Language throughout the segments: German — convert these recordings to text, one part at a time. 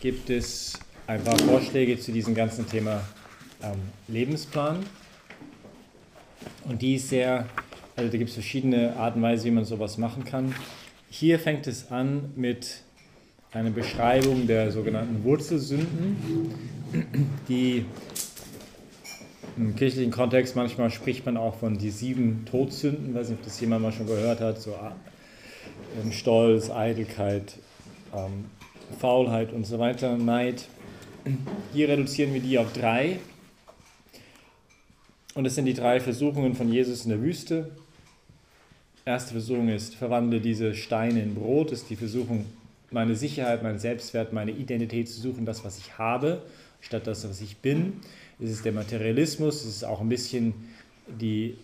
gibt es ein paar Vorschläge zu diesem ganzen Thema ähm, Lebensplan. Und die ist sehr, also da gibt es verschiedene Arten und Weise, wie man sowas machen kann. Hier fängt es an mit einer Beschreibung der sogenannten Wurzelsünden, die im kirchlichen Kontext manchmal spricht man auch von die sieben Todsünden, ich weiß nicht, ob das jemand mal schon gehört hat, so ähm, Stolz, Eitelkeit, ähm, Faulheit und so weiter, Neid. Hier reduzieren wir die auf drei. Und das sind die drei Versuchungen von Jesus in der Wüste. Erste Versuchung ist, verwandle diese Steine in Brot. Das ist die Versuchung, meine Sicherheit, meinen Selbstwert, meine Identität zu suchen, das, was ich habe, statt das, was ich bin. Es ist der Materialismus, es ist auch ein bisschen die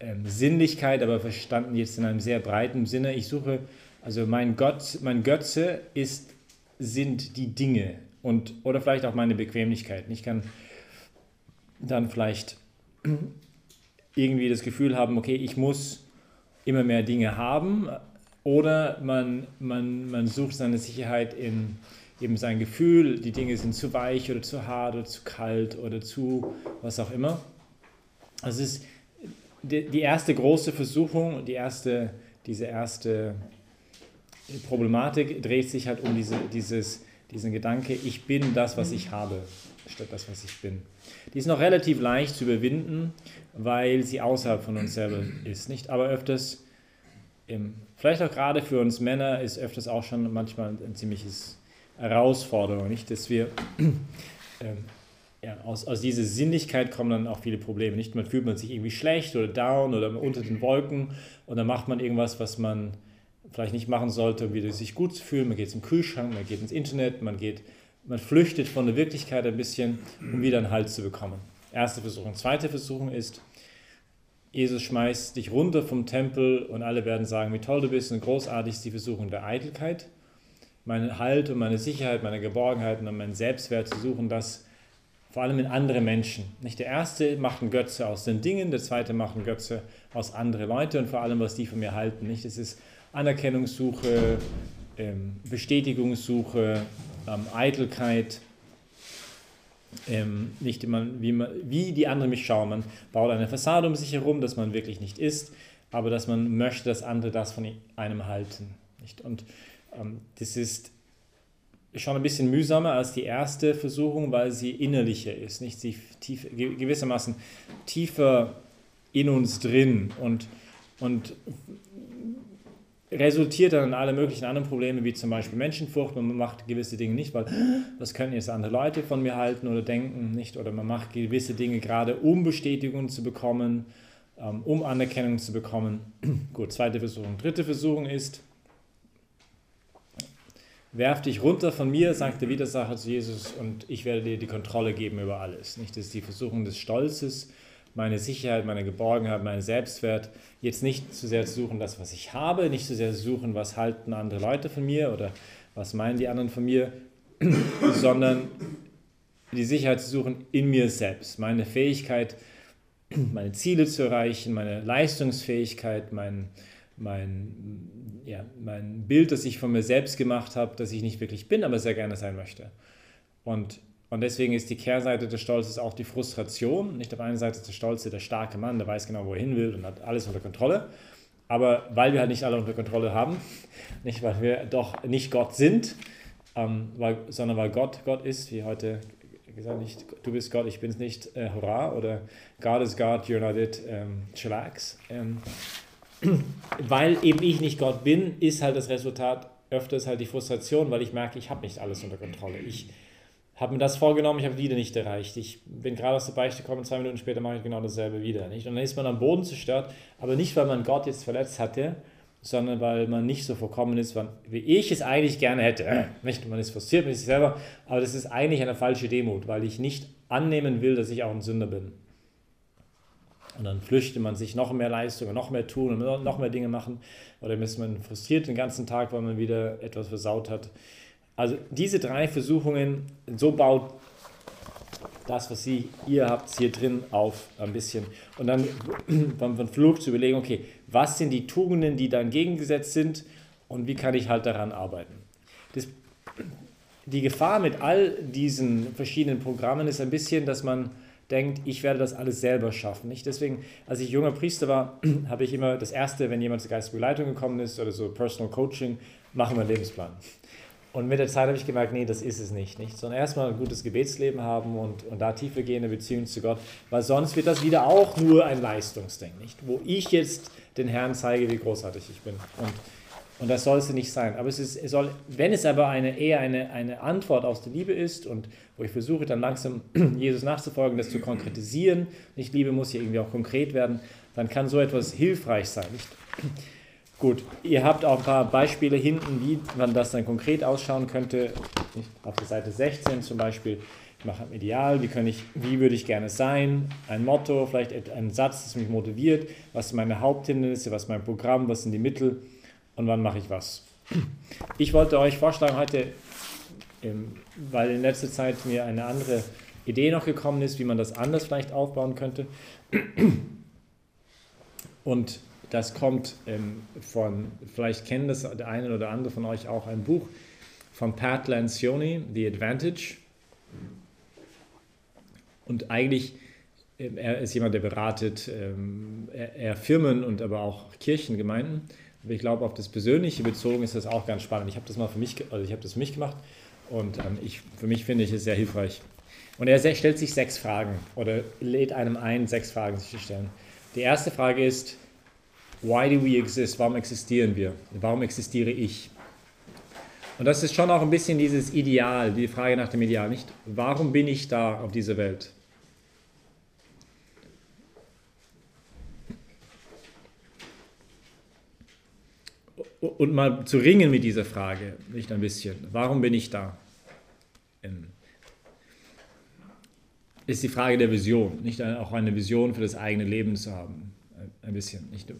ähm, Sinnlichkeit, aber verstanden jetzt in einem sehr breiten Sinne. Ich suche, also mein Gott, mein Götze ist, sind die Dinge und oder vielleicht auch meine Bequemlichkeiten. Ich kann dann vielleicht irgendwie das Gefühl haben, okay, ich muss immer mehr Dinge haben, oder man, man, man sucht seine Sicherheit in eben sein Gefühl, die Dinge sind zu weich oder zu hart oder zu kalt oder zu was auch immer. Es ist die, die erste große Versuchung, die erste, diese erste Problematik dreht sich halt um diese, dieses, diesen Gedanke, ich bin das, was ich habe, statt das, was ich bin. Die ist noch relativ leicht zu überwinden, weil sie außerhalb von uns selber ist, nicht? Aber öfters, im, vielleicht auch gerade für uns Männer, ist öfters auch schon manchmal ein ziemliches Herausforderung, nicht? Dass wir ähm, ja, aus, aus dieser Sinnlichkeit kommen dann auch viele Probleme. Nicht? Man fühlt man sich irgendwie schlecht oder down oder unter den Wolken und dann macht man irgendwas, was man vielleicht nicht machen sollte, um wieder sich gut zu fühlen. Man geht zum Kühlschrank, man geht ins Internet, man geht, man flüchtet von der Wirklichkeit ein bisschen, um wieder einen Halt zu bekommen. Erste Versuchung. Zweite Versuchung ist, Jesus schmeißt dich runter vom Tempel und alle werden sagen, wie toll du bist und großartig ist die Versuchung der Eitelkeit meinen Halt und meine Sicherheit, meine Geborgenheit und meinen Selbstwert zu suchen, das vor allem in andere Menschen. Nicht der erste macht einen Götze aus den Dingen, der zweite macht einen Götze aus anderen Leuten und vor allem, was die von mir halten. Nicht, es ist Anerkennungssuche, ähm, Bestätigungssuche, ähm, Eitelkeit, ähm, nicht man, wie, man, wie die anderen mich schauen. Man baut eine Fassade um sich herum, dass man wirklich nicht ist, aber dass man möchte, dass andere das von einem halten. Nicht? Und ähm, das ist schon ein bisschen mühsamer als die erste Versuchung, weil sie innerlicher ist, nicht sie tief, gewissermaßen tiefer in uns drin und, und resultiert dann in alle möglichen anderen Probleme, wie zum Beispiel Menschenfurcht. Man macht gewisse Dinge nicht, weil was können jetzt andere Leute von mir halten oder denken, nicht? Oder man macht gewisse Dinge gerade, um Bestätigung zu bekommen, ähm, um Anerkennung zu bekommen. Gut, zweite Versuchung. Dritte Versuchung ist, Werf dich runter von mir, sagt der Widersacher zu Jesus, und ich werde dir die Kontrolle geben über alles. Nicht, das ist die Versuchung des Stolzes, meine Sicherheit, meine Geborgenheit, mein Selbstwert. Jetzt nicht zu sehr zu suchen, das, was ich habe, nicht zu sehr zu suchen, was halten andere Leute von mir oder was meinen die anderen von mir, sondern die Sicherheit zu suchen in mir selbst, meine Fähigkeit, meine Ziele zu erreichen, meine Leistungsfähigkeit, mein, mein ja, mein Bild, das ich von mir selbst gemacht habe, das ich nicht wirklich bin, aber sehr gerne sein möchte. Und, und deswegen ist die Kehrseite des Stolzes auch die Frustration. Nicht auf der einen Seite ist der Stolze der starke Mann, der weiß genau, wo er hin will und hat alles unter Kontrolle. Aber weil wir halt nicht alle unter Kontrolle haben, nicht weil wir doch nicht Gott sind, ähm, weil, sondern weil Gott Gott ist, wie heute gesagt, nicht du bist Gott, ich bin es nicht, äh, hurra, oder God is God, you're not it, ähm, chillax. Ähm, weil eben ich nicht Gott bin, ist halt das Resultat öfters halt die Frustration, weil ich merke, ich habe nicht alles unter Kontrolle. Ich habe mir das vorgenommen, ich habe wieder nicht erreicht. Ich bin gerade aus der Beichte gekommen, zwei Minuten später mache ich genau dasselbe wieder. Nicht? Und dann ist man am Boden zerstört, aber nicht, weil man Gott jetzt verletzt hatte, sondern weil man nicht so vollkommen ist, wie ich es eigentlich gerne hätte. Nicht? Man ist frustriert mit sich selber, aber das ist eigentlich eine falsche Demut, weil ich nicht annehmen will, dass ich auch ein Sünder bin. Und dann flüchtet man sich noch mehr Leistung noch mehr tun und noch mehr Dinge machen. Oder ist man frustriert den ganzen Tag, weil man wieder etwas versaut hat. Also diese drei Versuchungen, so baut das, was Sie, ihr habt, hier drin auf ein bisschen. Und dann beim Flug zu überlegen, okay, was sind die Tugenden, die da entgegengesetzt sind und wie kann ich halt daran arbeiten. Das, die Gefahr mit all diesen verschiedenen Programmen ist ein bisschen, dass man denkt, ich werde das alles selber schaffen. Nicht? Deswegen, als ich junger Priester war, habe ich immer das Erste, wenn jemand zur Geistesbegleitung gekommen ist oder so Personal Coaching, machen wir einen Lebensplan. Und mit der Zeit habe ich gemerkt, nee, das ist es nicht. nicht? Sondern erstmal ein gutes Gebetsleben haben und, und da tiefer gehende Beziehung zu Gott, weil sonst wird das wieder auch nur ein Leistungsding, nicht? wo ich jetzt den Herrn zeige, wie großartig ich bin. Und und das soll es nicht sein. Aber es, ist, es soll, wenn es aber eine, eher eine, eine Antwort aus der Liebe ist und wo ich versuche dann langsam Jesus nachzufolgen, das zu konkretisieren, nicht Liebe muss hier irgendwie auch konkret werden, dann kann so etwas hilfreich sein. Nicht? Gut, ihr habt auch ein paar Beispiele hinten, wie man das dann konkret ausschauen könnte. Auf der Seite 16 zum Beispiel, ich mache ein Ideal, wie, kann ich, wie würde ich gerne sein, ein Motto, vielleicht ein Satz, das mich motiviert, was sind meine Haupthindernisse, was ist mein Programm, was sind die Mittel und wann mache ich was. Ich wollte euch vorschlagen heute, weil in letzter Zeit mir eine andere Idee noch gekommen ist, wie man das anders vielleicht aufbauen könnte. Und das kommt ähm, von, vielleicht kennen das der eine oder andere von euch auch, ein Buch von Pat Lancioni, The Advantage. Und eigentlich, ähm, er ist jemand, der beratet er, er Firmen und aber auch Kirchengemeinden. Aber ich glaube, auf das Persönliche bezogen ist das auch ganz spannend. Ich habe das mal für mich, also ich habe das für mich gemacht und ähm, ich, für mich finde ich es sehr hilfreich. Und er stellt sich sechs Fragen oder lädt einem ein, sechs Fragen sich zu stellen. Die erste Frage ist, why do we exist? Warum existieren wir? Warum existiere ich? Und das ist schon auch ein bisschen dieses Ideal, die Frage nach dem Ideal, nicht? Warum bin ich da auf dieser Welt? und mal zu ringen mit dieser Frage, nicht ein bisschen. Warum bin ich da? Ähm, ist die Frage der Vision, nicht auch eine Vision für das eigene Leben zu haben. Ein bisschen. Nicht,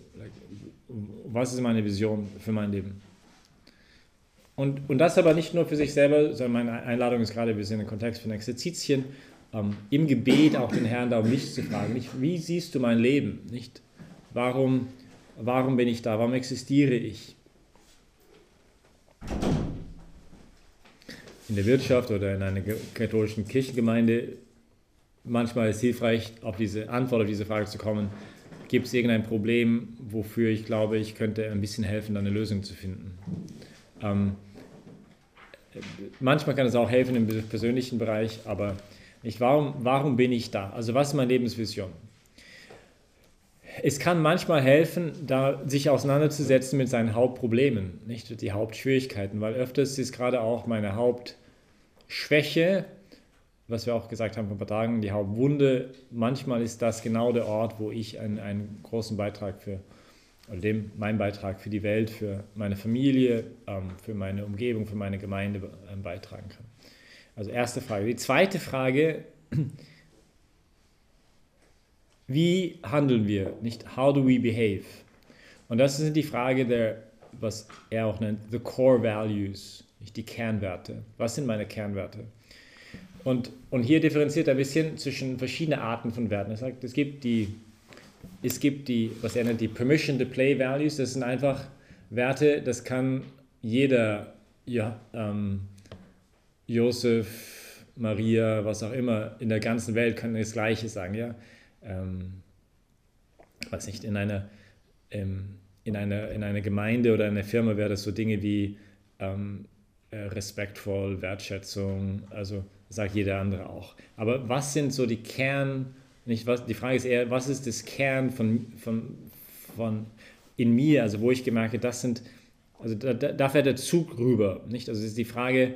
was ist meine Vision für mein Leben? Und, und das aber nicht nur für sich selber, sondern meine Einladung ist gerade, wir sind im Kontext von Exerzitien, ähm, im Gebet auch den Herrn darum mich zu fragen, nicht, wie siehst du mein Leben? Nicht, warum, warum bin ich da? Warum existiere ich? in der Wirtschaft oder in einer katholischen Kirchengemeinde, manchmal ist es hilfreich, auf diese Antwort auf diese Frage zu kommen. Gibt es irgendein Problem, wofür ich glaube, ich könnte ein bisschen helfen, eine Lösung zu finden? Ähm, manchmal kann es auch helfen im persönlichen Bereich, aber nicht, warum, warum bin ich da? Also was ist meine Lebensvision? es kann manchmal helfen, da sich auseinanderzusetzen mit seinen Hauptproblemen, nicht die Hauptschwierigkeiten, weil öfters ist gerade auch meine Hauptschwäche, was wir auch gesagt haben vor ein paar Tagen, die Hauptwunde, manchmal ist das genau der Ort, wo ich einen, einen großen Beitrag für, oder dem, mein Beitrag für die Welt, für meine Familie, ähm, für meine Umgebung, für meine Gemeinde ähm, beitragen kann. Also erste Frage. Die zweite Frage wie handeln wir, nicht how do we behave? Und das ist die Frage der, was er auch nennt, the core values, nicht die Kernwerte. Was sind meine Kernwerte? Und, und hier differenziert er ein bisschen zwischen verschiedenen Arten von Werten. Er sagt, es gibt die, es gibt die, was er nennt, die Permission to Play Values. Das sind einfach Werte, das kann jeder, ja, ähm, Josef, Maria, was auch immer, in der ganzen Welt kann das Gleiche sagen. Ja? ähm, weiß nicht, in einer, ähm, in, einer, in einer Gemeinde oder einer Firma wäre das so Dinge wie ähm, äh, respektvoll, Wertschätzung, also sagt jeder andere auch. Aber was sind so die Kern, nicht was, die Frage ist eher, was ist das Kern von, von, von in mir, also wo ich gemerkt habe, das sind, also da, da fährt der Zug rüber, nicht? Also ist die Frage,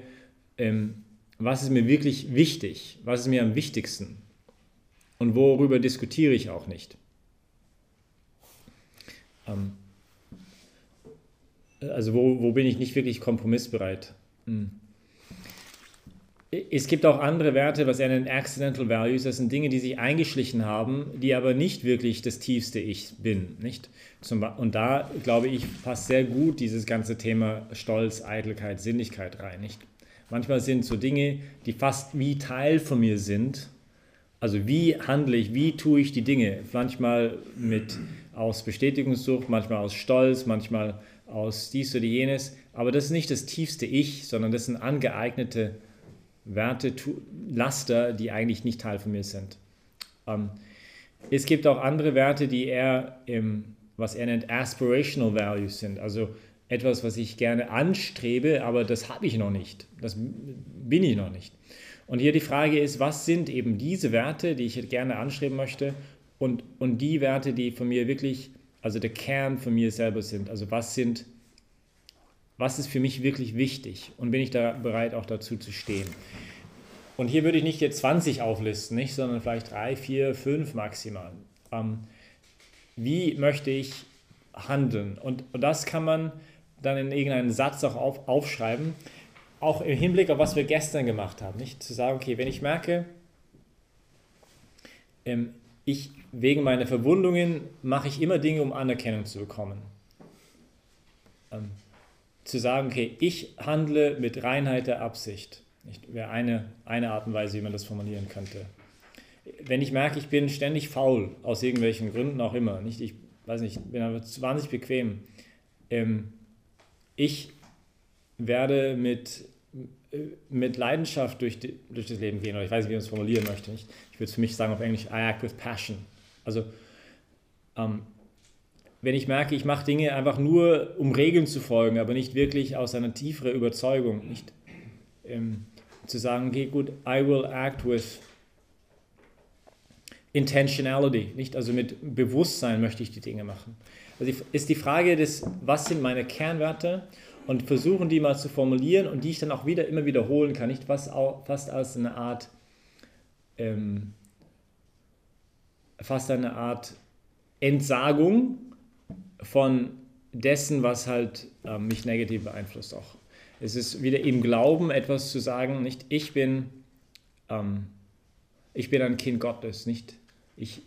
ähm, was ist mir wirklich wichtig, was ist mir am wichtigsten? und worüber diskutiere ich auch nicht. Ähm, also wo, wo bin ich nicht wirklich kompromissbereit? Hm. Es gibt auch andere Werte, was er nennt Accidental Values. Das sind Dinge, die sich eingeschlichen haben, die aber nicht wirklich das tiefste Ich bin. Nicht? Und da, glaube ich, passt sehr gut dieses ganze Thema Stolz, Eitelkeit, Sinnlichkeit rein. Nicht? Manchmal sind so Dinge, die fast wie Teil von mir sind, also wie handle ich, wie tue ich die Dinge? Manchmal mit aus Bestätigungssucht, manchmal aus Stolz, manchmal aus dies oder jenes. Aber das ist nicht das tiefste Ich, sondern das sind angeeignete Werte, Laster, die eigentlich nicht Teil von mir sind. Ähm, es gibt auch andere Werte, die eher im, was er nennt, aspirational values sind. Also etwas, was ich gerne anstrebe, aber das habe ich noch nicht. Das bin ich noch nicht. Und hier die Frage ist, was sind eben diese Werte, die ich gerne anstreben möchte und, und die Werte, die von mir wirklich, also der Kern von mir selber sind. Also was sind, was ist für mich wirklich wichtig und bin ich da bereit auch dazu zu stehen. Und hier würde ich nicht jetzt 20 auflisten, nicht, sondern vielleicht drei, vier, fünf maximal. Ähm, wie möchte ich handeln? Und, und das kann man dann in irgendeinen Satz auch auf, aufschreiben, auch im Hinblick auf was wir gestern gemacht haben. Nicht zu sagen, okay, wenn ich merke, ähm, ich wegen meiner Verwundungen mache ich immer Dinge, um Anerkennung zu bekommen. Ähm, zu sagen, okay, ich handle mit Reinheit der Absicht Wäre eine, eine Art und Weise, wie man das formulieren könnte. Wenn ich merke, ich bin ständig faul, aus irgendwelchen Gründen auch immer, nicht, ich weiß nicht, bin aber wahnsinnig bequem, ähm, ich werde mit, mit Leidenschaft durch, die, durch das Leben gehen, oder ich weiß nicht, wie man es formulieren möchte. Nicht? Ich würde es für mich sagen auf Englisch, I act with passion. Also, ähm, wenn ich merke, ich mache Dinge einfach nur, um Regeln zu folgen, aber nicht wirklich aus einer tieferen Überzeugung, nicht ähm, zu sagen, okay, gut, I will act with intentionality, nicht? Also mit Bewusstsein möchte ich die Dinge machen. Also ist die Frage des, was sind meine Kernwerte und versuchen die mal zu formulieren und die ich dann auch wieder immer wiederholen kann, nicht was auch, fast als eine Art ähm, fast eine Art Entsagung von dessen, was halt äh, mich negativ beeinflusst auch. Es ist wieder im Glauben etwas zu sagen, nicht ich bin, ähm, ich bin ein Kind Gottes, nicht ich,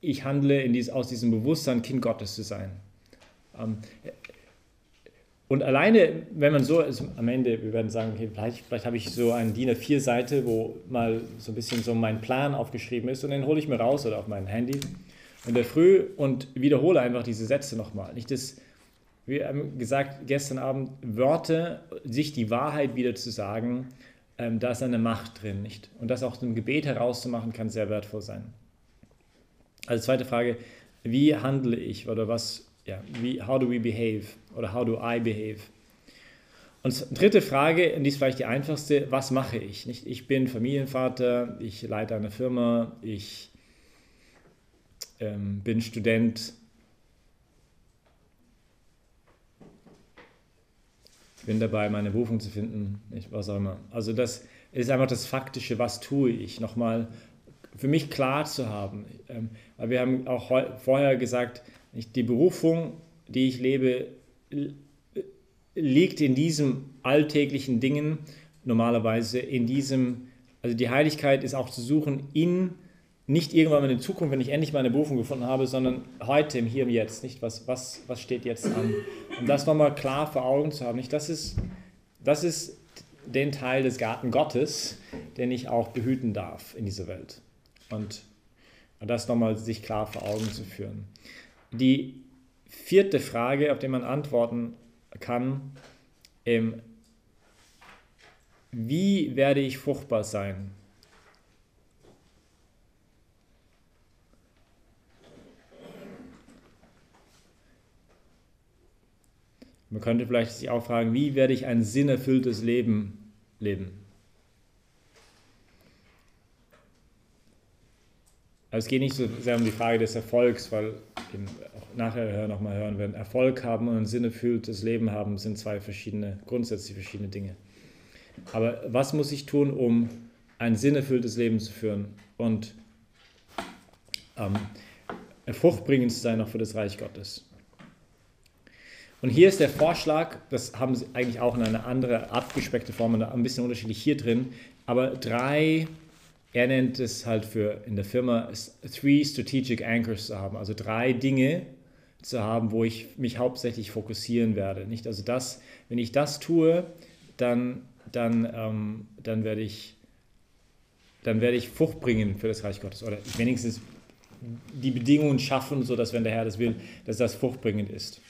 ich handle dies, aus diesem Bewusstsein, Kind Gottes zu sein. Ähm, und alleine, wenn man so ist, am Ende, wir werden sagen, okay, vielleicht, vielleicht habe ich so eine DIN A4-Seite, wo mal so ein bisschen so mein Plan aufgeschrieben ist und den hole ich mir raus oder auf mein Handy in der Früh und wiederhole einfach diese Sätze nochmal. Nicht das, wir gesagt gestern Abend, Wörter, sich die Wahrheit wieder zu sagen, ähm, da ist eine Macht drin, nicht? Und das auch im Gebet herauszumachen, kann sehr wertvoll sein. Also zweite Frage, wie handle ich oder was, ja, wie, how do we behave oder how do I behave? Und dritte Frage, und die ist vielleicht die einfachste, was mache ich? Nicht, ich bin Familienvater, ich leite eine Firma, ich ähm, bin Student, bin dabei, meine Berufung zu finden, ich, was auch immer. Also das ist einfach das Faktische, was tue ich, nochmal für mich klar zu haben. Ähm, weil wir haben auch vorher gesagt, die Berufung, die ich lebe, liegt in diesen alltäglichen Dingen, normalerweise in diesem, also die Heiligkeit ist auch zu suchen in nicht irgendwann in der Zukunft, wenn ich endlich meine Berufung gefunden habe, sondern heute, im Hier und Jetzt. Nicht, was, was, was steht jetzt an? Um das nochmal klar vor Augen zu haben. Nicht, das, ist, das ist den Teil des Garten Gottes, den ich auch behüten darf in dieser Welt. Und das nochmal sich klar vor Augen zu führen. Die vierte Frage, auf die man antworten kann, ähm, wie werde ich fruchtbar sein? Man könnte vielleicht sich auch fragen, wie werde ich ein sinnerfülltes Leben leben? Also es geht nicht so sehr um die Frage des Erfolgs, weil auch nachher nochmal hören werden, Erfolg haben und ein sinnerfülltes Leben haben sind zwei verschiedene, grundsätzlich verschiedene Dinge. Aber was muss ich tun, um ein sinnerfülltes Leben zu führen und ähm, fruchtbringend zu sein auch für das Reich Gottes? Und hier ist der Vorschlag, das haben sie eigentlich auch in einer anderen abgespeckte Form, ein bisschen unterschiedlich hier drin, aber drei, er nennt es halt für in der Firma, three strategic anchors zu haben, also drei Dinge zu haben, wo ich mich hauptsächlich fokussieren werde. Nicht? Also das, wenn ich das tue, dann, dann, ähm, dann werde ich dann werde ich Frucht bringen für das Reich Gottes oder wenigstens die Bedingungen schaffen, sodass, wenn der Herr das will, dass das fruchtbringend ist.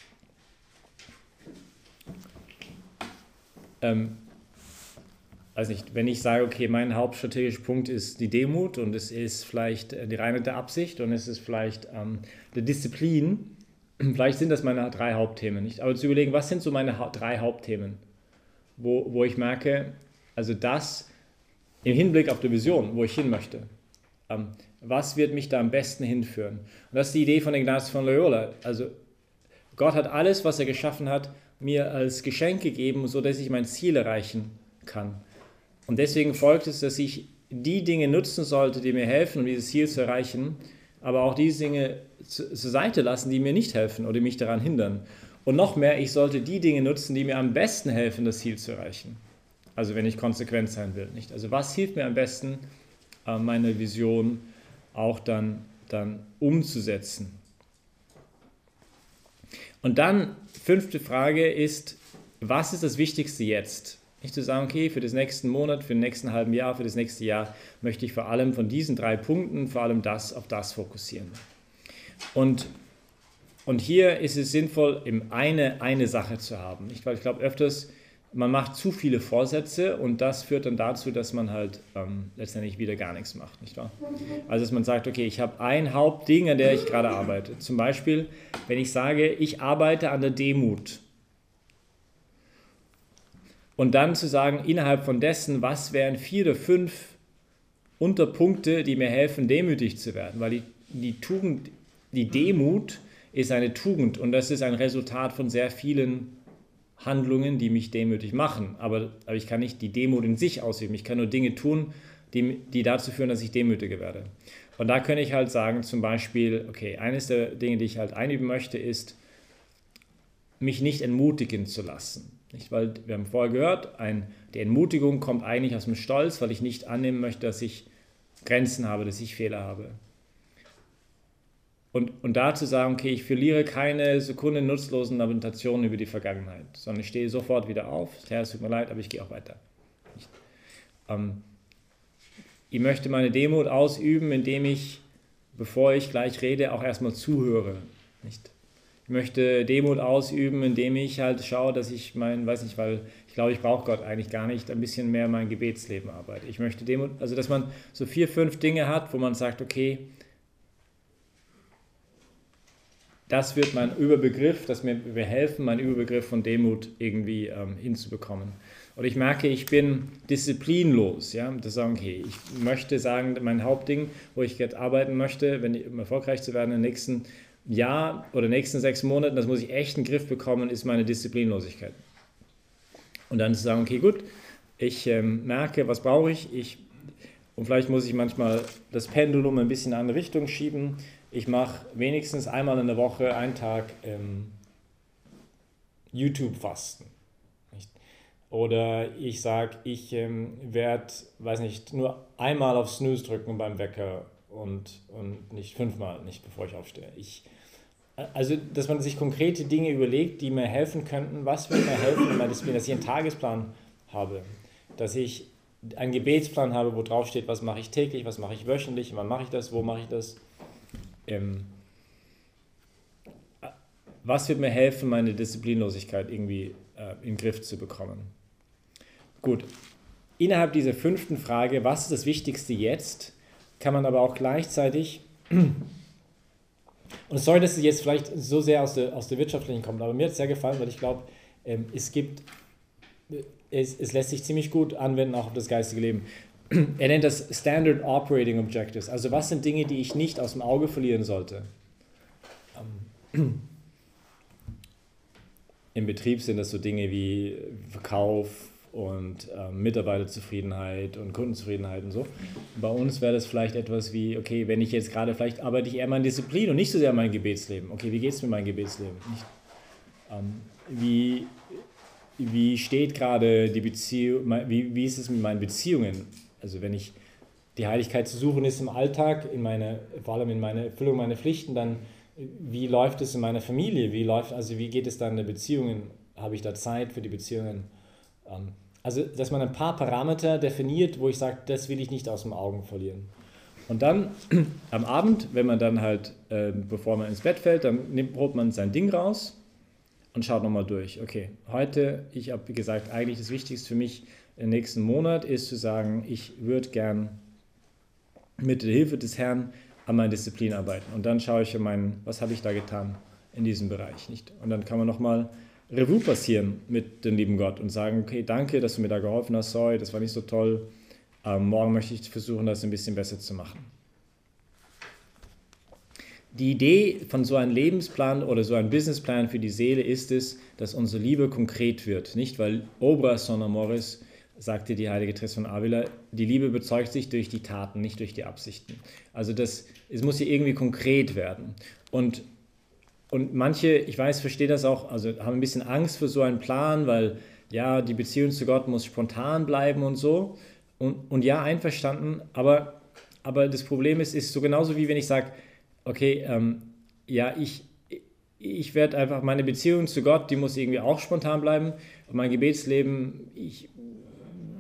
Ähm, weiß nicht, wenn ich sage, okay, mein hauptstrategischer Punkt ist die Demut und es ist vielleicht die Reinheit der Absicht und es ist vielleicht ähm, die Disziplin, vielleicht sind das meine drei Hauptthemen. Nicht? Aber zu überlegen, was sind so meine ha drei Hauptthemen, wo, wo ich merke, also das im Hinblick auf die Vision, wo ich hin möchte. Ähm, was wird mich da am besten hinführen? Und das ist die Idee von Ignatius von Loyola. Also Gott hat alles, was er geschaffen hat, mir als Geschenk gegeben, sodass ich mein Ziel erreichen kann. Und deswegen folgt es, dass ich die Dinge nutzen sollte, die mir helfen, um dieses Ziel zu erreichen, aber auch diese Dinge zur Seite lassen, die mir nicht helfen oder mich daran hindern. Und noch mehr, ich sollte die Dinge nutzen, die mir am besten helfen, das Ziel zu erreichen. Also wenn ich konsequent sein will. Nicht? Also was hilft mir am besten, äh, meine Vision auch dann, dann umzusetzen? Und dann, fünfte Frage ist, was ist das Wichtigste jetzt? Nicht zu sagen, okay, für den nächsten Monat, für den nächsten halben Jahr, für das nächste Jahr möchte ich vor allem von diesen drei Punkten, vor allem das auf das fokussieren. Und, und hier ist es sinnvoll, eben eine, eine Sache zu haben. Nicht? Weil ich glaube, öfters, man macht zu viele Vorsätze und das führt dann dazu, dass man halt ähm, letztendlich wieder gar nichts macht. Nicht wahr? Also, dass man sagt, okay, ich habe ein Hauptding, an der ich gerade arbeite. Zum Beispiel, wenn ich sage, ich arbeite an der Demut und dann zu sagen, innerhalb von dessen, was wären vier oder fünf Unterpunkte, die mir helfen, demütig zu werden. Weil die, die Tugend, die Demut ist eine Tugend und das ist ein Resultat von sehr vielen Handlungen, die mich demütig machen. Aber, aber ich kann nicht die Demut in sich ausüben. Ich kann nur Dinge tun, die, die dazu führen, dass ich demütiger werde. Und da könnte ich halt sagen, zum Beispiel, okay, eines der Dinge, die ich halt einüben möchte, ist, mich nicht entmutigen zu lassen. Nicht, weil wir haben vorher gehört, ein, die Entmutigung kommt eigentlich aus dem Stolz, weil ich nicht annehmen möchte, dass ich Grenzen habe, dass ich Fehler habe. Und, und da zu sagen, okay, ich verliere keine Sekunde nutzlosen Lamentationen über die Vergangenheit, sondern ich stehe sofort wieder auf. Herr, es tut mir leid, aber ich gehe auch weiter. Ähm, ich möchte meine Demut ausüben, indem ich, bevor ich gleich rede, auch erstmal zuhöre. Nicht? Ich möchte Demut ausüben, indem ich halt schaue, dass ich mein, weiß nicht, weil ich glaube, ich brauche Gott eigentlich gar nicht, ein bisschen mehr mein Gebetsleben arbeite. Ich möchte Demut, also dass man so vier, fünf Dinge hat, wo man sagt, okay, das wird mein Überbegriff, das mir, mir helfen, meinen Überbegriff von Demut irgendwie ähm, hinzubekommen. Und ich merke, ich bin disziplinlos. Ja? Das sagen, okay, ich möchte sagen, mein Hauptding, wo ich jetzt arbeiten möchte, wenn um erfolgreich zu werden den nächsten Jahr oder nächsten sechs Monaten, das muss ich echt in den Griff bekommen, ist meine Disziplinlosigkeit. Und dann zu sagen, okay, gut, ich ähm, merke, was brauche ich, ich und vielleicht muss ich manchmal das Pendulum ein bisschen in eine andere Richtung schieben. Ich mache wenigstens einmal in der Woche einen Tag ähm, YouTube-Fasten. Oder ich sage, ich ähm, werde, weiß nicht, nur einmal auf Snooze drücken beim Wecker und, und nicht fünfmal, nicht bevor ich aufstehe. Ich, also, dass man sich konkrete Dinge überlegt, die mir helfen könnten. Was würde mir helfen, dass ich einen Tagesplan habe, dass ich einen Gebetsplan habe, wo drauf steht, was mache ich täglich, was mache ich wöchentlich, wann mache ich das, wo mache ich das. Ähm, was wird mir helfen, meine Disziplinlosigkeit irgendwie äh, in den Griff zu bekommen? Gut, innerhalb dieser fünften Frage, was ist das Wichtigste jetzt, kann man aber auch gleichzeitig und sorry, dass es jetzt vielleicht so sehr aus der, aus der wirtschaftlichen kommt, aber mir hat es sehr gefallen, weil ich glaube, ähm, es gibt, es, es lässt sich ziemlich gut anwenden, auch auf das geistige Leben. Er nennt das Standard Operating Objectives. Also was sind Dinge, die ich nicht aus dem Auge verlieren sollte? Ähm, Im Betrieb sind das so Dinge wie Verkauf, und äh, Mitarbeiterzufriedenheit und Kundenzufriedenheit und so. Bei uns wäre das vielleicht etwas wie, okay, wenn ich jetzt gerade, vielleicht arbeite ich eher meine Disziplin und nicht so sehr mein Gebetsleben. Okay, wie geht es mit meinem Gebetsleben? Nicht, ähm, wie, wie steht gerade die Beziehung, wie, wie ist es mit meinen Beziehungen? Also wenn ich die Heiligkeit zu suchen ist im Alltag, in meine, vor allem in meiner Erfüllung meiner Pflichten, dann wie läuft es in meiner Familie? Wie läuft, also wie geht es dann in den Beziehungen? Habe ich da Zeit für die Beziehungen? Ähm, also, dass man ein paar Parameter definiert, wo ich sage, das will ich nicht aus dem Augen verlieren. Und dann am Abend, wenn man dann halt, äh, bevor man ins Bett fällt, dann nimmt, holt man sein Ding raus und schaut nochmal durch. Okay, heute, ich habe gesagt, eigentlich das Wichtigste für mich nächsten Monat ist zu sagen, ich würde gern mit der Hilfe des Herrn an meiner Disziplin arbeiten. Und dann schaue ich, mein, was habe ich da getan in diesem Bereich. Nicht? Und dann kann man nochmal Revue passieren mit dem lieben Gott und sagen, okay, danke, dass du mir da geholfen hast, sorry, das war nicht so toll. Ähm, morgen möchte ich versuchen, das ein bisschen besser zu machen. Die Idee von so einem Lebensplan oder so einem Businessplan für die Seele ist es, dass unsere Liebe konkret wird. Nicht, weil Obra son amoris, sagte die heilige Therese von Avila, die Liebe bezeugt sich durch die Taten, nicht durch die Absichten. Also das, es muss hier irgendwie konkret werden. Und, und manche, ich weiß, verstehen das auch, also haben ein bisschen Angst für so einen Plan, weil ja, die Beziehung zu Gott muss spontan bleiben und so. Und, und ja, einverstanden, aber, aber das Problem ist, ist so genauso wie wenn ich sage, okay, ähm, ja, ich, ich werde einfach, meine Beziehung zu Gott, die muss irgendwie auch spontan bleiben. Und mein Gebetsleben, ich,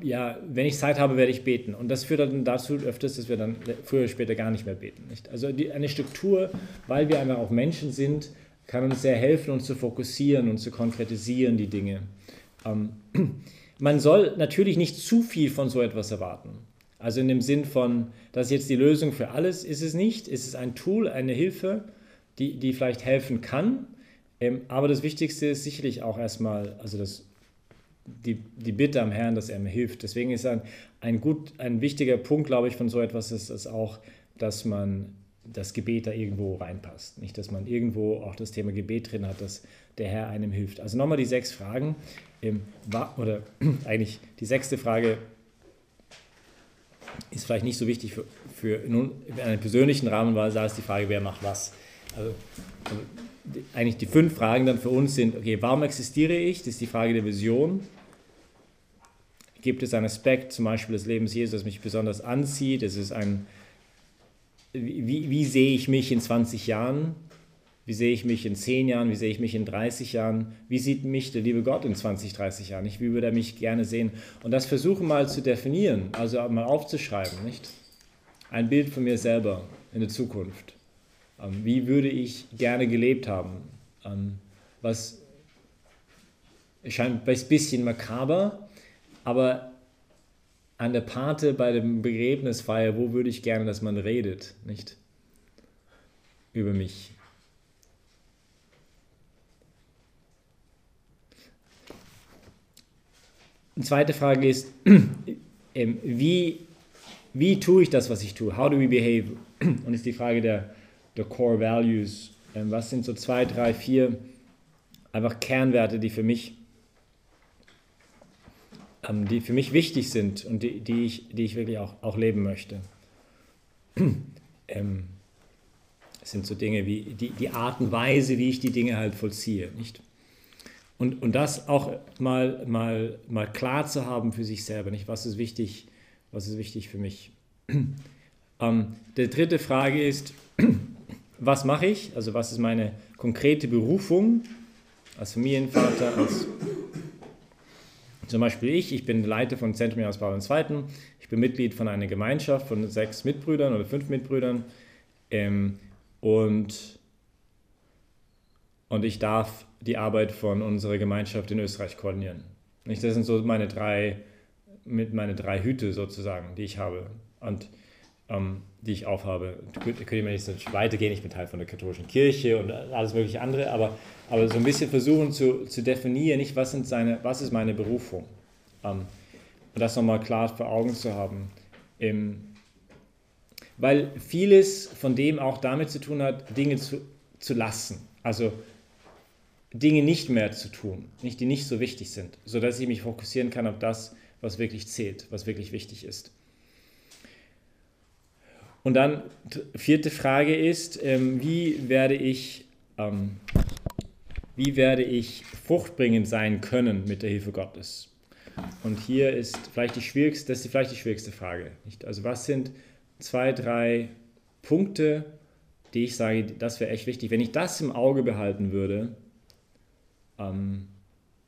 ja, wenn ich Zeit habe, werde ich beten. Und das führt dann dazu öfters, dass wir dann früher oder später gar nicht mehr beten. Nicht? Also die, eine Struktur, weil wir einfach auch Menschen sind, kann uns sehr helfen, uns zu fokussieren und zu konkretisieren, die Dinge. Ähm, man soll natürlich nicht zu viel von so etwas erwarten. Also in dem Sinn von, das ist jetzt die Lösung für alles, ist es nicht. Es ist ein Tool, eine Hilfe, die, die vielleicht helfen kann. Ähm, aber das Wichtigste ist sicherlich auch erstmal, also das, die, die Bitte am Herrn, dass er mir hilft. Deswegen ist ein, ein, gut, ein wichtiger Punkt, glaube ich, von so etwas ist, ist auch, dass man das Gebet da irgendwo reinpasst. Nicht, dass man irgendwo auch das Thema Gebet drin hat, dass der Herr einem hilft. Also nochmal die sechs Fragen. Ähm, oder eigentlich die sechste Frage, ist vielleicht nicht so wichtig für, für in einem persönlichen Rahmen, weil da ist die Frage, wer macht was. Also, also eigentlich die fünf Fragen dann für uns sind, okay, warum existiere ich? Das ist die Frage der Vision. Gibt es einen Aspekt, zum Beispiel des Lebens Jesus, das mich besonders anzieht? Es ist ein, wie, wie sehe ich mich in 20 Jahren? Wie sehe ich mich in 10 Jahren? Wie sehe ich mich in 30 Jahren? Wie sieht mich der liebe Gott in 20, 30 Jahren? Wie würde er mich gerne sehen? Und das versuchen mal zu definieren, also mal aufzuschreiben. Nicht? Ein Bild von mir selber in der Zukunft. Ähm, wie würde ich gerne gelebt haben? Ähm, was scheint ein bisschen makaber, aber an der Pate bei dem Begräbnisfeier, wo würde ich gerne, dass man redet, nicht? Über mich. Eine zweite Frage ist, ähm, wie, wie tue ich das, was ich tue? How do we behave? Und ist die Frage der, der Core Values. Ähm, was sind so zwei, drei, vier einfach Kernwerte, die für mich, ähm, die für mich wichtig sind und die, die, ich, die ich wirklich auch, auch leben möchte? ähm, es sind so Dinge wie die, die Art und Weise, wie ich die Dinge halt vollziehe, nicht? Und, und das auch mal, mal, mal klar zu haben für sich selber, nicht? Was ist wichtig, was ist wichtig für mich? Ähm, die dritte Frage ist, was mache ich? Also was ist meine konkrete Berufung als Familienvater, als zum Beispiel ich, ich bin Leiter von Zentrum aus Paul II. Ich bin Mitglied von einer Gemeinschaft von sechs Mitbrüdern oder fünf Mitbrüdern ähm, und, und ich darf die Arbeit von unserer Gemeinschaft in Österreich koordinieren. Das sind so meine drei, meine drei Hüte sozusagen, die ich habe und ähm, die ich aufhabe. Da könnte man jetzt nicht weitergehen, ich bin Teil von der katholischen Kirche und alles mögliche andere, aber, aber so ein bisschen versuchen zu, zu definieren, nicht was, sind seine, was ist meine Berufung. Ähm, und das nochmal klar vor Augen zu haben. Ähm, weil vieles von dem auch damit zu tun hat, Dinge zu, zu lassen. Also Dinge nicht mehr zu tun, nicht, die nicht so wichtig sind, sodass ich mich fokussieren kann auf das, was wirklich zählt, was wirklich wichtig ist. Und dann vierte Frage ist, ähm, wie werde ich, ähm, wie werde ich fruchtbringend sein können mit der Hilfe Gottes? Und hier ist vielleicht die schwierigste, das ist vielleicht die schwierigste Frage. Nicht? Also was sind zwei, drei Punkte, die ich sage, das wäre echt wichtig. Wenn ich das im Auge behalten würde, ähm,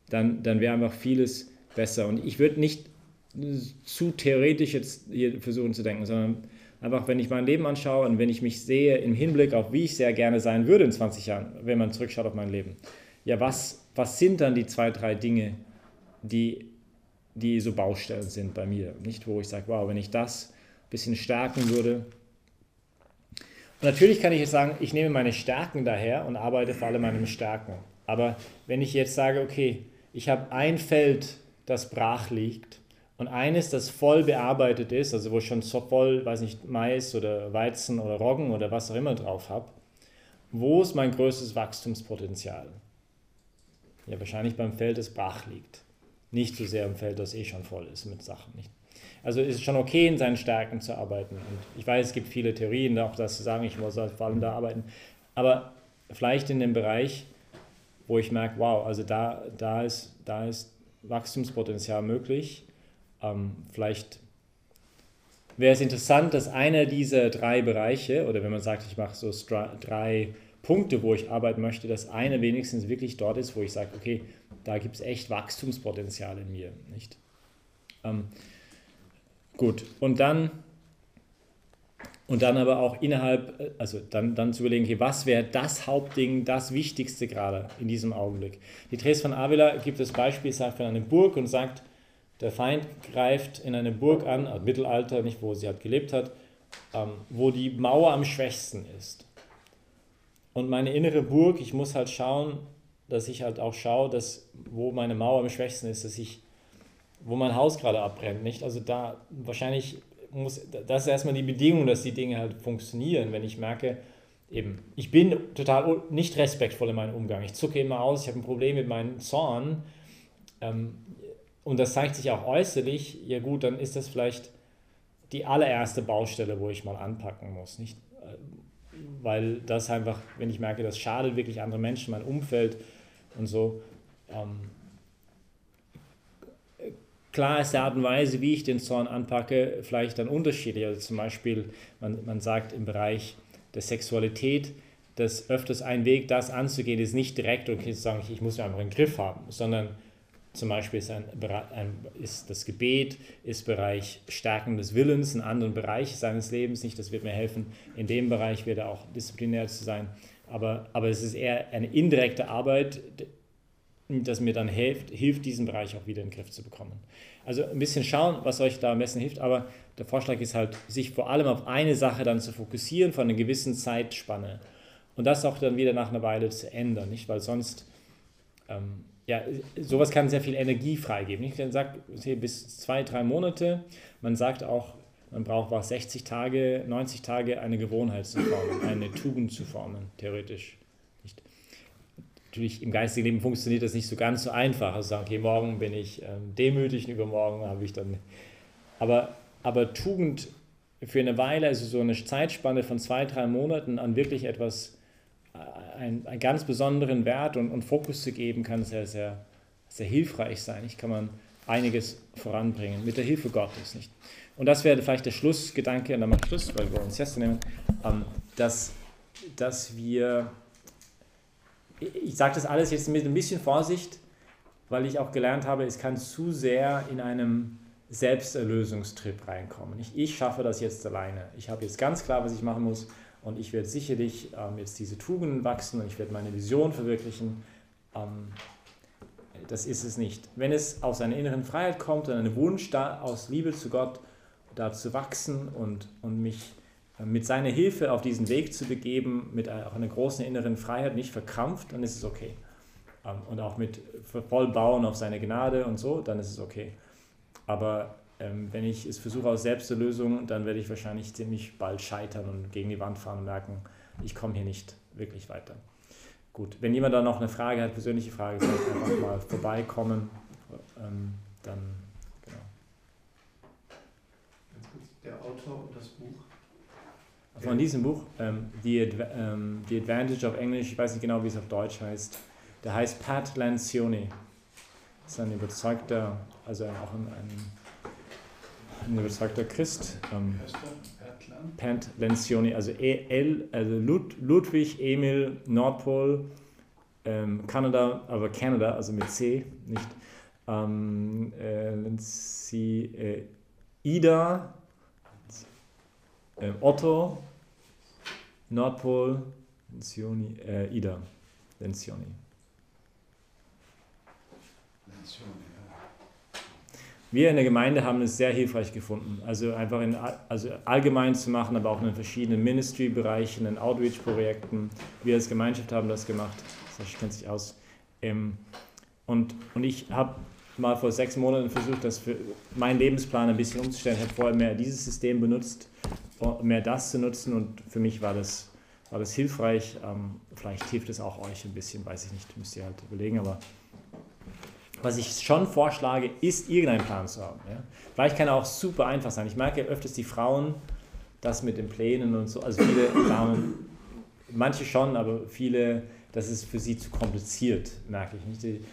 dann, dann wäre einfach vieles besser. Und ich würde nicht zu theoretisch jetzt hier versuchen zu denken, sondern einfach, wenn ich mein Leben anschaue und wenn ich mich sehe im Hinblick auf, wie ich sehr gerne sein würde in 20 Jahren, wenn man zurückschaut auf mein Leben. Ja, was, was sind dann die zwei, drei Dinge, die, die so Baustellen sind bei mir? Nicht, wo ich sage, wow, wenn ich das ein bisschen stärken würde. Und natürlich kann ich jetzt sagen, ich nehme meine Stärken daher und arbeite vor allem an meinen Stärken. Aber wenn ich jetzt sage, okay, ich habe ein Feld, das brach liegt und eines, das voll bearbeitet ist, also wo ich schon so voll, weiß nicht, Mais oder Weizen oder Roggen oder was auch immer drauf habe, wo ist mein größtes Wachstumspotenzial? Ja, wahrscheinlich beim Feld, das brach liegt. Nicht so sehr im Feld, das eh schon voll ist mit Sachen. Nicht? Also ist es schon okay, in seinen Stärken zu arbeiten. Und ich weiß, es gibt viele Theorien, auch das zu sagen, ich muss vor allem da arbeiten. Aber vielleicht in dem Bereich, wo ich merke, wow, also da, da, ist, da ist Wachstumspotenzial möglich. Ähm, vielleicht wäre es interessant, dass einer dieser drei Bereiche, oder wenn man sagt, ich mache so drei Punkte, wo ich arbeiten möchte, dass einer wenigstens wirklich dort ist, wo ich sage, okay, da gibt es echt Wachstumspotenzial in mir. Nicht? Ähm, gut, und dann und dann aber auch innerhalb, äh, also dann, dann zu überlegen, okay, was wäre das Hauptding, das Wichtigste gerade in diesem Augenblick. Die Tres von Avila gibt das Beispiel, sagt von einer Burg und sagt, der Feind greift in eine Burg an, also Mittelalter, nicht wo sie halt gelebt hat, ähm, wo die Mauer am schwächsten ist. Und meine innere Burg, ich muss halt schauen, dass ich halt auch schaue, dass wo meine Mauer am schwächsten ist, dass ich, wo mein Haus gerade abbrennt, nicht? Also da wahrscheinlich muss, das ist erstmal die Bedingung, dass die Dinge halt funktionieren. Wenn ich merke, eben, ich bin total nicht respektvoll in meinem Umgang. Ich zucke immer aus, ich habe ein Problem mit meinem Zorn. Ähm, und das zeigt sich auch äußerlich. Ja, gut, dann ist das vielleicht die allererste Baustelle, wo ich mal anpacken muss. Nicht? Weil das einfach, wenn ich merke, das schadet wirklich andere Menschen, mein Umfeld und so. Ähm, Klar ist die Art und Weise, wie ich den Zorn anpacke, vielleicht dann unterschiedlich. Also zum Beispiel, man, man sagt im Bereich der Sexualität, dass öfters ein Weg, das anzugehen, ist nicht direkt, okay, zu sagen, ich muss mir einfach einen Griff haben, sondern zum Beispiel ist, ein, ein, ist das Gebet, ist Bereich Stärken des Willens, ein anderer Bereich seines Lebens, nicht, das wird mir helfen, in dem Bereich wieder auch disziplinär zu sein, aber, aber es ist eher eine indirekte Arbeit, das mir dann hilft, hilft, diesen Bereich auch wieder in den Griff zu bekommen. Also ein bisschen schauen, was euch da am besten hilft, aber der Vorschlag ist halt, sich vor allem auf eine Sache dann zu fokussieren von einer gewissen Zeitspanne und das auch dann wieder nach einer Weile zu ändern, nicht? Weil sonst, ähm, ja, sowas kann sehr viel Energie freigeben. Ich sage, bis zwei, drei Monate, man sagt auch, man braucht auch 60 Tage, 90 Tage eine Gewohnheit zu formen, eine Tugend zu formen, theoretisch natürlich im geistigen Leben funktioniert das nicht so ganz so einfach. Also sagen, okay, morgen bin ich ähm, demütig und übermorgen habe ich dann. Aber, aber Tugend für eine Weile, also so eine Zeitspanne von zwei, drei Monaten an wirklich etwas, einen, einen ganz besonderen Wert und, und Fokus zu geben, kann sehr, sehr, sehr hilfreich sein. Ich kann man einiges voranbringen mit der Hilfe Gottes. Nicht? Und das wäre vielleicht der Schlussgedanke, und dann mache Schluss, weil wir uns jetzt nehmen, ähm, dass, dass wir ich sage das alles jetzt mit ein bisschen Vorsicht, weil ich auch gelernt habe, es kann zu sehr in einem Selbsterlösungstrip reinkommen. Ich, ich schaffe das jetzt alleine. Ich habe jetzt ganz klar, was ich machen muss und ich werde sicherlich ähm, jetzt diese Tugenden wachsen und ich werde meine Vision verwirklichen. Ähm, das ist es nicht. Wenn es aus einer inneren Freiheit kommt und einem Wunsch da, aus Liebe zu Gott da zu wachsen und, und mich mit seiner Hilfe auf diesen Weg zu begeben, mit auch einer großen inneren Freiheit, nicht verkrampft, dann ist es okay. Ähm, und auch mit Vollbauen auf seine Gnade und so, dann ist es okay. Aber ähm, wenn ich es versuche aus Selbsterlösung, dann werde ich wahrscheinlich ziemlich bald scheitern und gegen die Wand fahren und merken, ich komme hier nicht wirklich weiter. Gut, wenn jemand da noch eine Frage hat, persönliche Frage, vielleicht einfach mal vorbeikommen, ähm, dann genau. Der Autor und das Buch von diesem Buch, ähm, The, ähm, The Advantage of English, ich weiß nicht genau, wie es auf Deutsch heißt, der heißt Pat Lancioni. Das ist ein überzeugter, also auch ein, ein, ein überzeugter Christ. Ähm, Pat Lancioni, also e L, also Lud, Ludwig Emil Nordpol, ähm, Kanada, aber Canada, also mit C, nicht. Ähm, äh, Lanci, äh, Ida, äh, Otto, Nordpol, Lencioni, äh, Ida, Lencioni. Wir in der Gemeinde haben es sehr hilfreich gefunden. Also einfach in, also allgemein zu machen, aber auch in den verschiedenen Ministry-Bereichen, in Outreach-Projekten. Wir als Gemeinschaft haben das gemacht. Das kennt sich aus. Ähm, und, und ich habe mal vor sechs Monaten versucht, das für meinen Lebensplan ein bisschen umzustellen. Ich habe vorher mehr dieses System benutzt, mehr das zu nutzen und für mich war das, war das hilfreich. Ähm, vielleicht hilft es auch euch ein bisschen, weiß ich nicht, müsst ihr halt überlegen, aber was ich schon vorschlage, ist irgendeinen Plan zu haben. Ja? Vielleicht kann er auch super einfach sein. Ich merke öfters die Frauen, das mit den Plänen und so, also viele Damen, manche schon, aber viele, das ist für sie zu kompliziert, merke ich. Nicht? Die,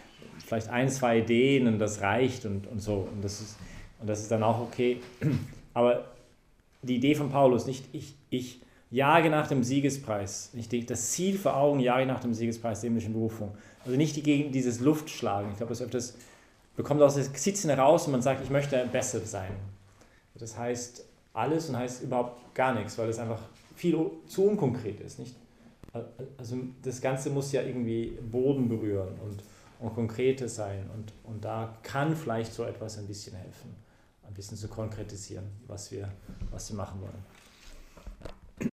vielleicht ein, zwei Ideen und das reicht und, und so. Und das, ist, und das ist dann auch okay. Aber die Idee von Paulus, nicht ich, ich jage nach dem Siegespreis. Ich das Ziel vor Augen, jage nach dem Siegespreis der himmlischen Berufung. Also nicht gegen dieses Luftschlagen. Ich glaube, das öfters bekommt aus der Sitzen heraus und man sagt, ich möchte besser sein. Das heißt alles und heißt überhaupt gar nichts, weil es einfach viel zu unkonkret ist. Nicht? Also das Ganze muss ja irgendwie Boden berühren und und konkrete sein. Und, und da kann vielleicht so etwas ein bisschen helfen, ein bisschen zu konkretisieren, was wir, was wir machen wollen.